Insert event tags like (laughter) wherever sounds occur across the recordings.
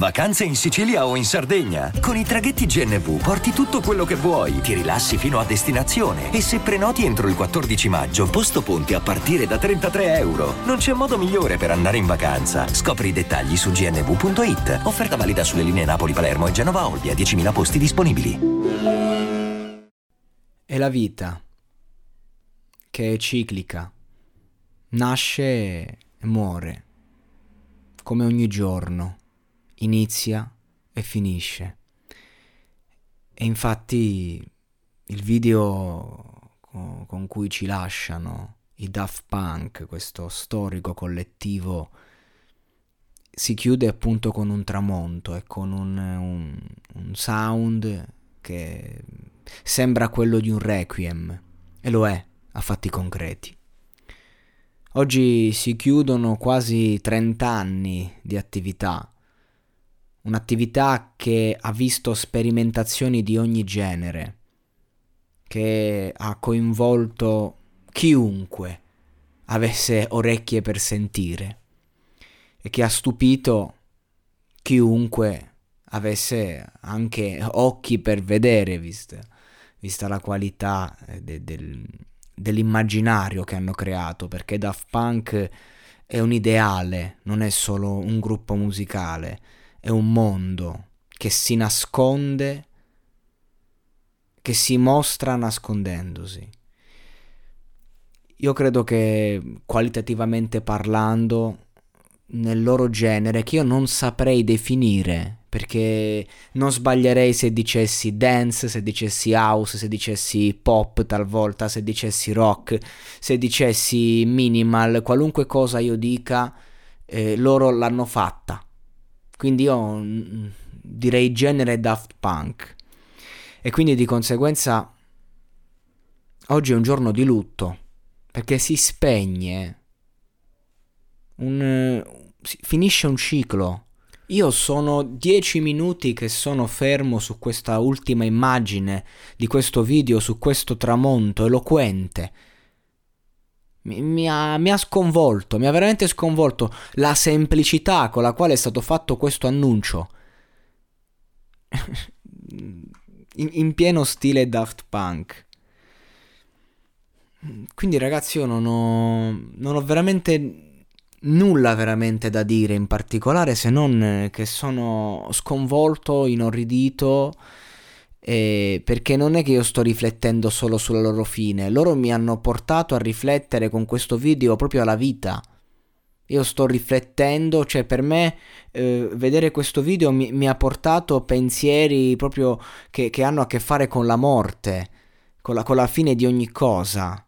Vacanze in Sicilia o in Sardegna. Con i traghetti GNV porti tutto quello che vuoi, ti rilassi fino a destinazione e se prenoti entro il 14 maggio, posto ponti a partire da 33 euro. Non c'è modo migliore per andare in vacanza. Scopri i dettagli su gnv.it. Offerta valida sulle linee Napoli-Palermo e Genova-Olbia, 10.000 posti disponibili. È la vita, che è ciclica, nasce e muore, come ogni giorno, inizia e finisce. E infatti il video co- con cui ci lasciano i Daft Punk, questo storico collettivo, si chiude appunto con un tramonto e con un, un, un sound che sembra quello di un requiem, e lo è a fatti concreti. Oggi si chiudono quasi 30 anni di attività, un'attività che ha visto sperimentazioni di ogni genere, che ha coinvolto chiunque avesse orecchie per sentire e che ha stupito chiunque avesse anche occhi per vedere, vista, vista la qualità eh, de, del, dell'immaginario che hanno creato, perché Daft Punk è un ideale, non è solo un gruppo musicale, è un mondo che si nasconde, che si mostra nascondendosi. Io credo che qualitativamente parlando, nel loro genere, che io non saprei definire, perché non sbaglierei se dicessi dance, se dicessi house, se dicessi pop talvolta, se dicessi rock, se dicessi minimal, qualunque cosa io dica, eh, loro l'hanno fatta. Quindi io mm, direi genere Daft Punk. E quindi di conseguenza oggi è un giorno di lutto, perché si spegne un, finisce un ciclo. Io sono dieci minuti che sono fermo su questa ultima immagine di questo video, su questo tramonto eloquente. Mi, mi, ha, mi, ha, sconvolto, mi ha veramente sconvolto la semplicità con la quale è stato fatto questo annuncio. (laughs) in, in pieno stile Daft Punk. Quindi ragazzi io non ho, non ho veramente nulla veramente da dire in particolare se non che sono sconvolto, inorridito eh, perché non è che io sto riflettendo solo sulla loro fine, loro mi hanno portato a riflettere con questo video proprio alla vita. Io sto riflettendo, cioè per me eh, vedere questo video mi, mi, ha portato pensieri proprio che, che, hanno a che fare con la morte, con la, con la fine di ogni cosa.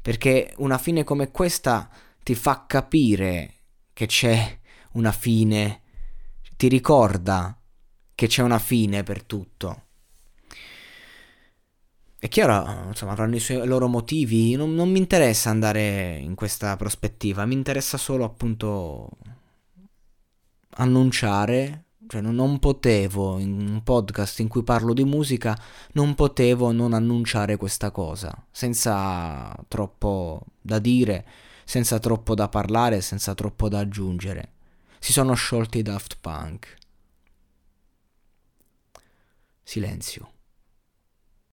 Perché una fine come questa ti fa capire che c'è una fine, ti ricorda che c'è una fine per tutto. È chiaro, insomma, avranno i, suoi, loro motivi, non, non mi interessa andare in questa prospettiva, mi interessa solo appunto annunciare cioè non, potevo in un podcast in cui parlo di musica non potevo non annunciare questa cosa senza troppo da dire senza troppo da parlare, senza troppo da aggiungere. Si sono sciolti i Daft Punk. Silenzio.